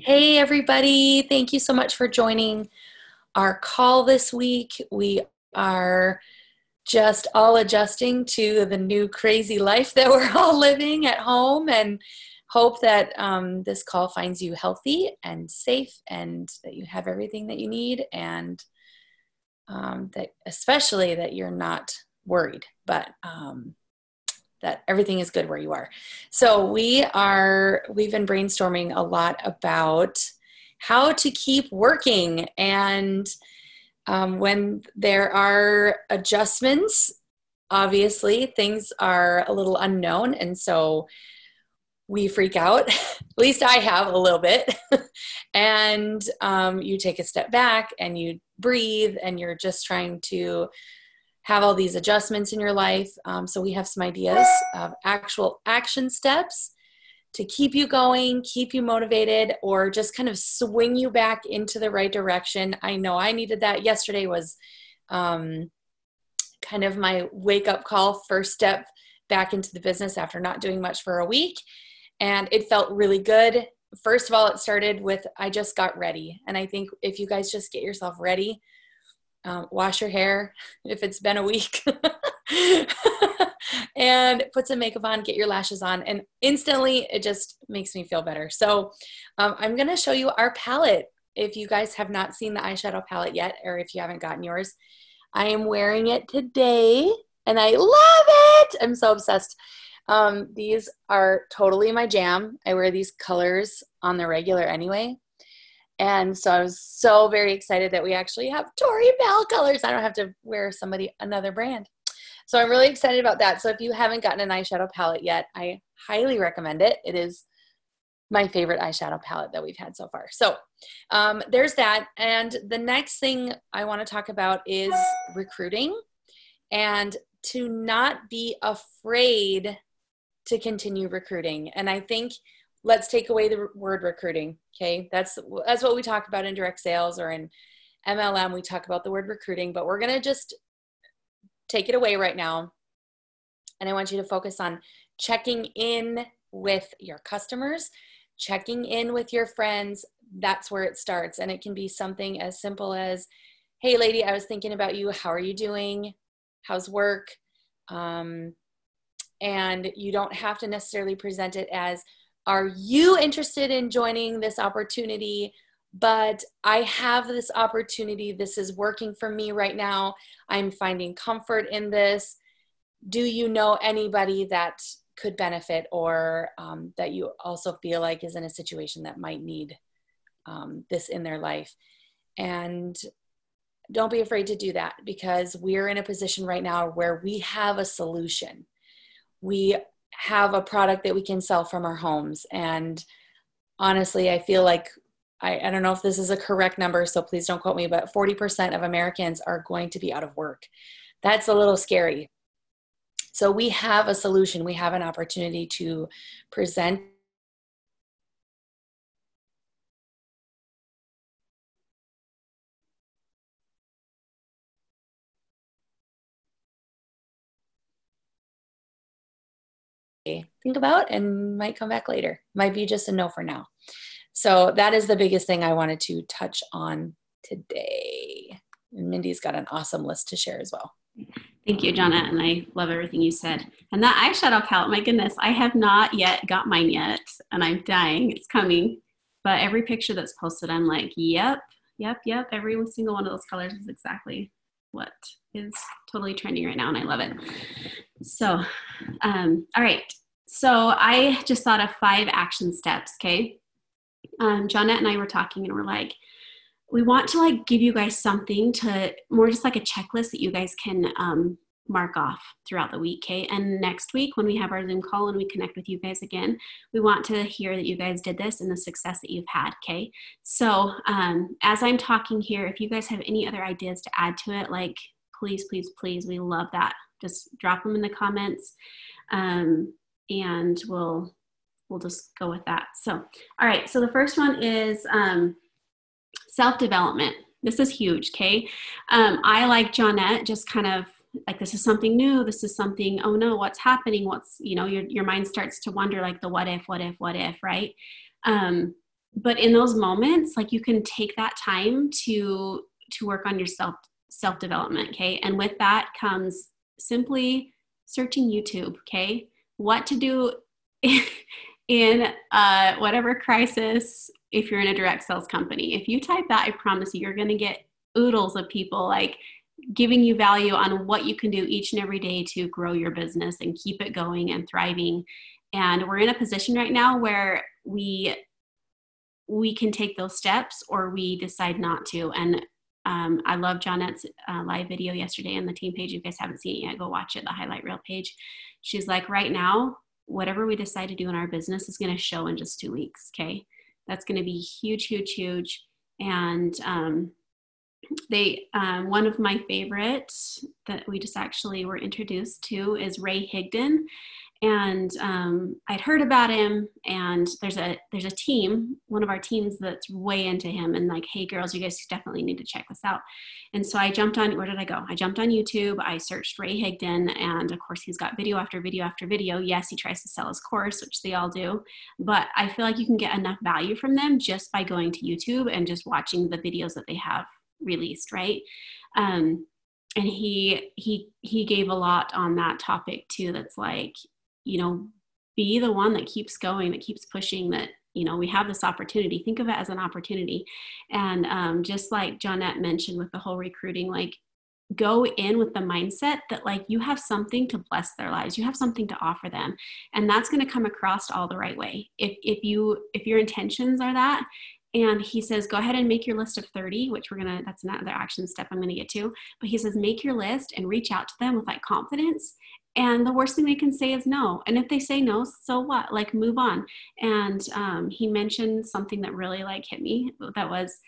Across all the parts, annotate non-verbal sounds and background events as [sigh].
Hey, everybody. Thank you so much for joining our call this week. We are just all adjusting to the new crazy life that [laughs] we're all living at home and hope that um, this call finds you healthy and safe and that you have everything that you need and um, that especially that you're not worried but um, that everything is good where you are so we are we've been brainstorming a lot about how to keep working and um, when there are adjustments obviously things are a little unknown and so we freak out. [laughs] At least I have a little bit. [laughs] and um, you take a step back and you breathe and you're just trying to have all these adjustments in your life. Um, so we have some ideas of actual action steps to keep you going, keep you motivated, or just kind of swing you back into the right direction. I know I needed that. Yesterday was um, kind of my wake up call, first step back into the business after not doing much for a week and it felt really good. First of all, it started with I just got ready. And I think if you guys just get yourself ready, um, wash your hair if it's been a week, [laughs] and put some makeup on, get your lashes on, and instantly it just makes me feel better. So um, I'm to show you our palette. If you guys have not seen the eyeshadow palette yet, or if you haven't gotten yours, I am wearing it today and I love it. I'm so obsessed. Um, these are totally my jam. I wear these colors on the regular anyway. And so I was so very excited that we actually have Tori Belle colors. I don't have to wear somebody another brand. So I'm really excited about that. So if you haven't gotten an eyeshadow palette yet, I highly recommend it. It is my favorite eyeshadow palette that we've had so far. So um, there's that. And the next thing I want to talk about is recruiting and to not be afraid to continue recruiting. And I think let's take away the word recruiting. Okay, that's that's what we talk about in direct sales or in MLM. We talk about the word recruiting, but we're gonna just take it away right now. And I want you to focus on checking in with your customers, checking in with your friends. That's where it starts. And it can be something as simple as, hey, lady, I was thinking about you. How are you doing? How's work? Um, and you don't have to necessarily present it as are you interested in joining this opportunity? But i have this opportunity. This is working for me right now. I'm finding comfort in this. Do you know anybody that could benefit or um, that you also feel like is in a situation that might need um, this in their life? And don't be afraid to do that because we're in a position right now where we have a solution. We have a product that we can sell from our homes. And honestly, I feel like I, I, don't know if this is a correct number, so please don't quote me, but 40% of Americans are going to be out of work. That's a little scary. So we have a solution, we have an opportunity to present think about and might come back later. Might be just a no for now. So that is the biggest thing I wanted to touch on today. And Mindy's got an awesome list to share as well. Thank you, Jonna, and I love everything you said. And that eyeshadow palette, my goodness, I have not yet got mine yet, and I'm dying. It's coming. But every picture that's posted, I'm like, yep, yep, yep. Every single one of those colors is exactly what is totally trending right now, and I love it. So, um, all right. So I just thought of five action steps. Okay. Um, and I were talking, and we're like, we want to like give you guys something to more just like a checklist that you guys can um, mark off throughout the week. Okay. And next week, when we have our Zoom call and we connect with you guys again, we want to hear that you guys did this and the success that you've had. Okay. So um, as I'm talking here, if you guys have any other ideas to add to it, like please, please, please, we love that. Just drop them in the comments. Um, and we'll we'll just go with that. So, all right. So the first one is um, self development. This is huge. Okay. Um, I like Jonette just kind of like this is something new. This is something. Oh no, what's happening? What's you know your your mind starts to wonder like the what if, what if, what if, right? Um, but in those moments like you can take that time to to work on yourself self development okay and with that comes simply searching youtube okay what to do [laughs] in uh, whatever crisis if you're in a direct sales company. If you type that i promise you you're going to get oodles of people like giving you value on what you can do each and every day to grow your business and keep it going and thriving. And we're in a position right now where we we can take those steps or we decide not to. And um, i love Jonette's uh, live video yesterday on the team page. If you guys haven't seen it yet go watch it the highlight reel page. She's like right now whatever we decide to do in our business is going to show in just two weeks okay? That's going to be huge huge huge. And um, they um, one of my favorites that we just actually were introduced to is ray higdon and um, I'd heard about him. And there's a there's a team, one of our teams that's way into him, and like, hey girls, you guys definitely need to check this out. And so I jumped on. Where did I go? I jumped on YouTube. I searched Ray Higdon, and of course he's got video after video after video. Yes, he tries to sell his course, which they all do, but I feel like you can get enough value from them just by going to YouTube and just watching the videos that they have released, right? Um, and he he he gave a lot on that topic too that's like you know be the one that keeps going that keeps pushing that you know we have this opportunity. Think of it as an opportunity. And um, just like Jonette mentioned with the whole recruiting like go in with the mindset that like you have something to bless their lives. You have something to offer them. And that's going to come across all the right way. If if you if your intentions are that and he says go ahead and make your list of 30 which we're gonna that's another action step i'm gonna get to but he says make your list and reach out to them with like confidence and the worst thing they can say is no. And if they say no so what? Like move on. And um, he mentioned something that really like hit me that was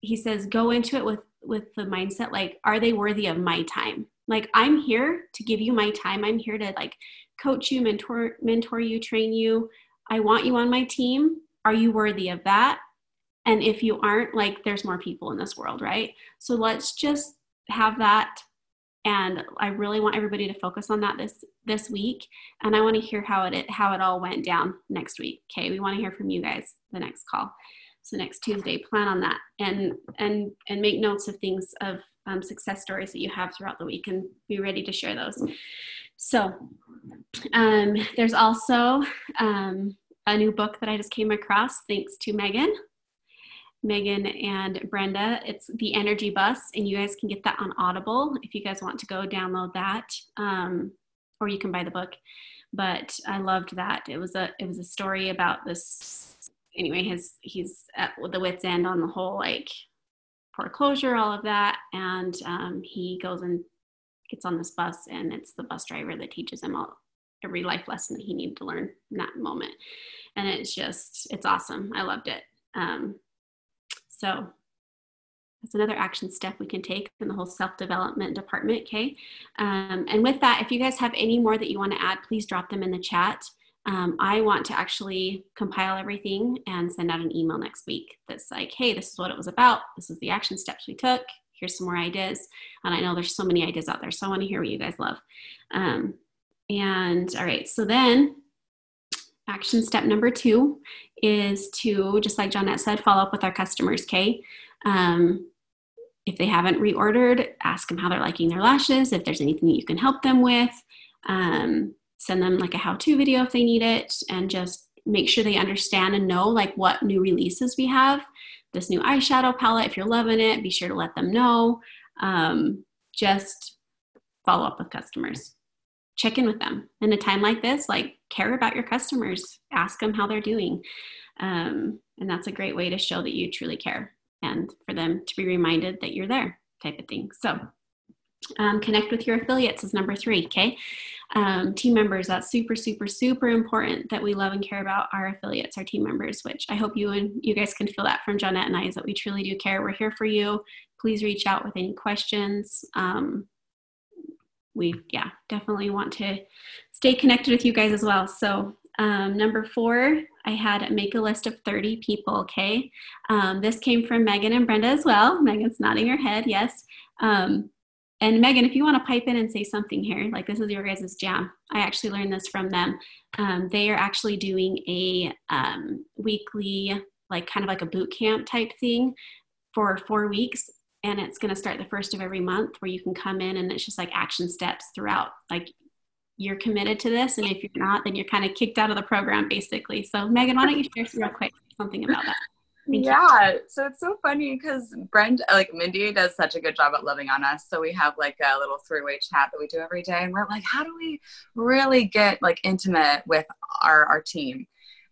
he says go into it with with the mindset like are they worthy of my time? Like i'm here to give you my time. I'm here to like coach you mentor mentor you train you. I want you on my team. Are you worthy of that? And if you aren't like there's more people in this world right? So let's just have that and i really want everybody to focus on that this this week. And i want to hear how it how it all went down next week okay? We want to hear from you guys the next call. So next tuesday plan on that and and and make notes of things of um, success stories that you have throughout the week and be ready to share those. So um, there's also um, a new book that i just came across thanks to megan Megan and Brenda. It's The Energy Bus, and you guys can get that on Audible if you guys want to go download that, um, or you can buy the book. But I loved that. It was a it was a story about this. Anyway, his he's at the wits end on the whole like foreclosure, all of that, and um, he goes and gets on this bus, and it's the bus driver that teaches him all every life lesson that he needed to learn in that moment. And it's just it's awesome. I loved it. Um, so that's another action step we can take in the whole self-development department, okay? Um, and with that, if you guys have any more that you want to add, please drop them in the chat. Um, I want to actually compile everything and send out an email next week that's like, hey, this is what it was about. This is the action steps we took. Here's some more ideas. And I know there's so many ideas out there, so I want to hear what you guys love. Um, and all right, so then action step number two is to, just like Jonette said, follow up with our customers, okay? Um, if they haven't reordered, ask them how they're liking their lashes, if there's anything that you can help them with. Um, send them like a how to video if they need it, and just make sure they understand and know like what new releases we have. This new eyeshadow palette, if you're loving it, be sure to let them know. Um, just follow up with customers check in with them. In a time like this like care about your customers. Ask them how they're doing. Um, and that's a great way to show that you truly care and for them to be reminded that you're there type of thing. So um, connect with your affiliates is number three okay? Um, team members that's super super super important that we love and care about our affiliates our team members which i hope you and you guys can feel that from Jonette and i is that we truly do care. We're here for you. Please reach out with any questions. Um, we yeah definitely want to stay connected with you guys as well. So um, number four i had make a list of 30 people okay? Um, this came from megan and brenda as well. Megan's nodding her head yes. Um, and megan if you want to pipe in and say something here like this is your guys' jam. I actually learned this from them. Um, they are actually doing a um, weekly like kind of like a boot camp type thing for four weeks and it's going to start the first of every month where you can come in and it's just like action steps throughout like you're committed to this and if you're not then you're kind of kicked out of the program basically. So megan why don't you share real quick something about that? Thank yeah you. so it's so funny because brenda like mindy does such a good job at loving on us. So we have like a little three-way chat that we do every day and we're like how do we really get like intimate with our our team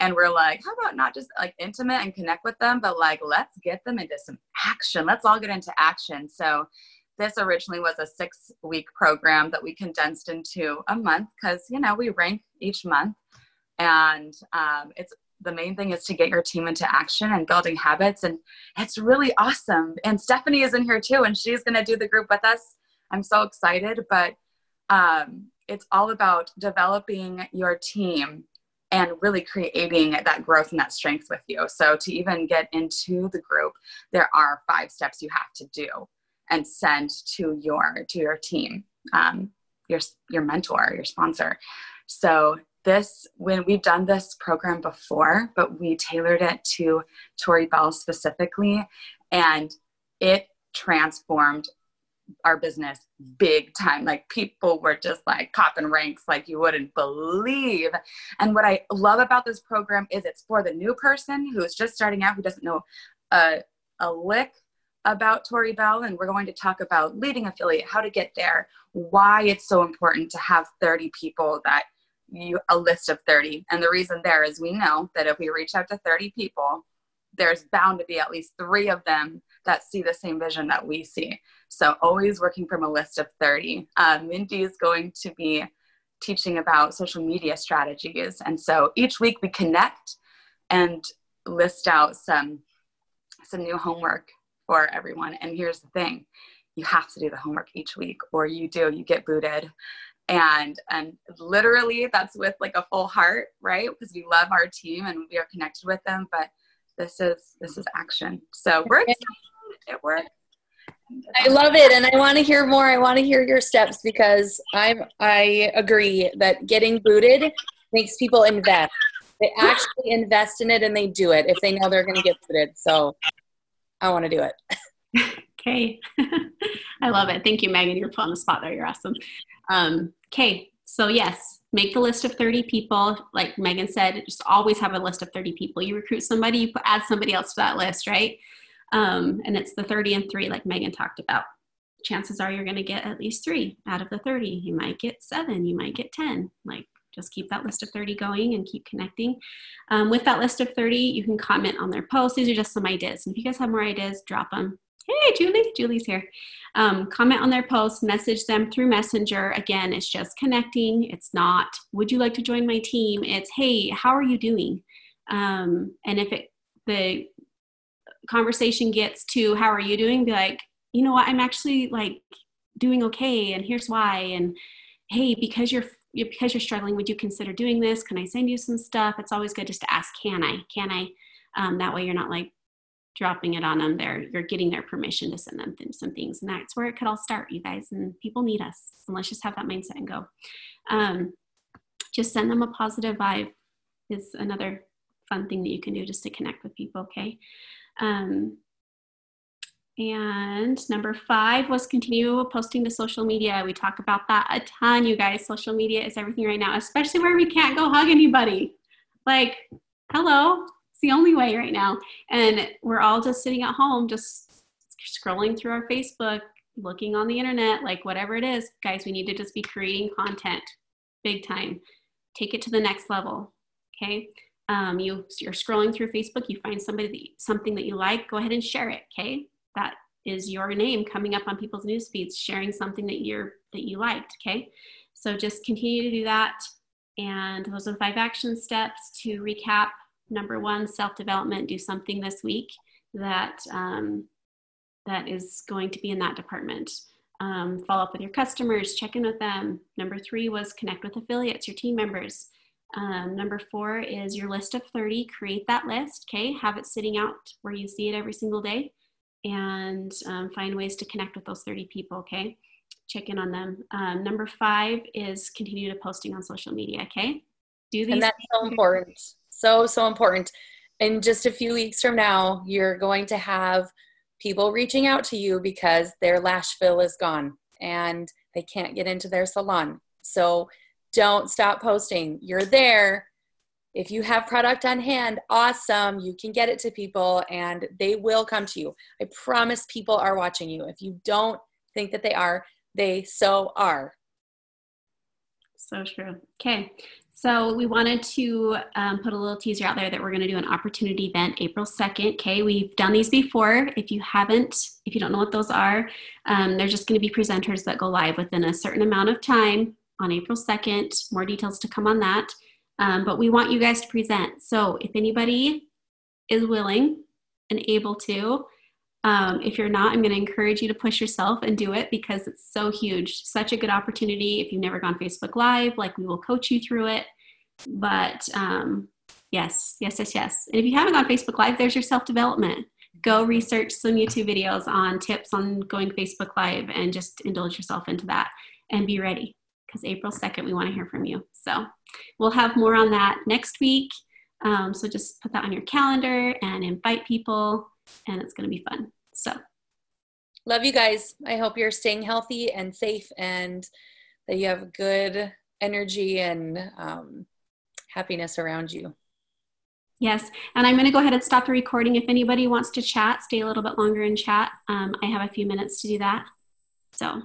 and we're like how about not just like intimate and connect with them but like let's get them into some action. Let's all get into action. So this originally was a six week program that we condensed into a month because you know we rank each month. And um, it's the main thing is to get your team into action and building habits. And it's really awesome. And stephanie is in here too and she's going to do the group with us. I'm so excited. But um, it's all about developing your team and really creating that growth and that strength with you. So to even get into the group, there are five steps you have to do and send to your to your team, um, your your mentor, your sponsor. So this when we've done this program before, but we tailored it to Tori Belle specifically, and it transformed our business big time. Like people were just like copping ranks like you wouldn't believe. And what I love about this program is it's for the new person who's just starting out, who doesn't know a, a lick about Tori Belle. And we're going to talk about leading affiliate, how to get there, why it's so important to have 30 people that you a list of 30. And the reason there is we know that if we reach out to 30 people, there's bound to be at least three of them that see the same vision that we see. So always working from a list of 30. Um, Mindy is going to be teaching about social media strategies. And so each week we connect and list out some some new homework for everyone. And here's the thing, you have to do the homework each week or you do, you get booted. And and literally that's with like a full heart, right? Because we love our team and we are connected with them, but this is this is action. So we're excited. It works. I love it, and I want to hear more. I want to hear your steps because I'm. I agree that getting booted makes people invest. They actually invest in it and they do it if they know they're going to get booted. So I want to do it. [laughs] okay, [laughs] I love it. Thank you, Megan. You're put on the spot there. You're awesome. Um, okay, so yes, make the list of 30 people. Like Megan said, just always have a list of 30 people. You recruit somebody, you add somebody else to that list, right? Um, and it's the 30 and three, like Megan talked about. Chances are you're going to get at least three out of the 30. You might get seven, you might get 10. Like, just keep that list of 30 going and keep connecting. Um, with that list of 30, you can comment on their posts. These are just some ideas. And if you guys have more ideas, drop them. Hey, Julie, Julie's here. Um, comment on their posts, message them through Messenger. Again, it's just connecting. It's not, would you like to join my team? It's, hey, how are you doing? Um, and if it, the conversation gets to how are you doing? Be like you know what? I'm actually like doing okay and here's why and hey because you're because you're struggling would you consider doing this? Can i send you some stuff? It's always good just to ask can i? Can i? Um, that way you're not like dropping it on them there. You're getting their permission to send them th- some things and that's where it could all start you guys and people need us and let's just have that mindset and go. Um, just send them a positive vibe is another fun thing that you can do just to connect with people okay um, and number five was continue posting to social media. We talk about that a ton, you guys. Social media is everything right now, especially where we can't go hug anybody. Like, hello, it's the only way right now. And we're all just sitting at home, just scrolling through our Facebook, looking on the internet, like whatever it is. Guys, we need to just be creating content big time. Take it to the next level. Okay um, you you're scrolling through Facebook, you find somebody that, something that you like, go ahead and share it. Okay, that is your name coming up on people's news feeds, sharing something that you're that you liked. Okay, so just continue to do that. And those are the five action steps to recap. Number one, self development. Do something this week that um, that is going to be in that department. Um, follow up with your customers, check in with them. Number three was connect with affiliates, your team members. Um, number four is your list of 30. Create that list, okay? Have it sitting out where you see it every single day and um, find ways to connect with those 30 people, okay? Check in on them. Um, number five is continue to posting on social media, okay? Do these. And that's so important. So, so important. in just a few weeks from now, you're going to have people reaching out to you because their lash fill is gone and they can't get into their salon. So don't stop posting. You're there. If you have product on hand, awesome. You can get it to people and they will come to you. I promise people are watching you. If you don't think that they are, they so are. So true. Okay. So we wanted to um, put a little teaser out there that we're going to do an opportunity event April 2nd. Okay, we've done these before. If you haven't, if you don't know what those are, um, they're just going to be presenters that go live within a certain amount of time on April 2nd. More details to come on that. Um, but we want you guys to present. So if anybody is willing and able to, um, if you're not, I'm going to encourage you to push yourself and do it because it's so huge. Such a good opportunity. If you've never gone Facebook Live, like we will coach you through it. But um, yes, yes, yes, yes. And if you haven't gone Facebook Live, there's your self development. Go research some YouTube videos on tips on going Facebook Live and just indulge yourself into that and be ready because April 2nd, we want to hear from you. So we'll have more on that next week. Um, so just put that on your calendar and invite people, and it's going to be fun. So, love you guys. I hope you're staying healthy and safe and that you have good energy and um, happiness around you. Yes, and I'm going to go ahead and stop the recording. If anybody wants to chat, stay a little bit longer and chat. Um, I have a few minutes to do that. So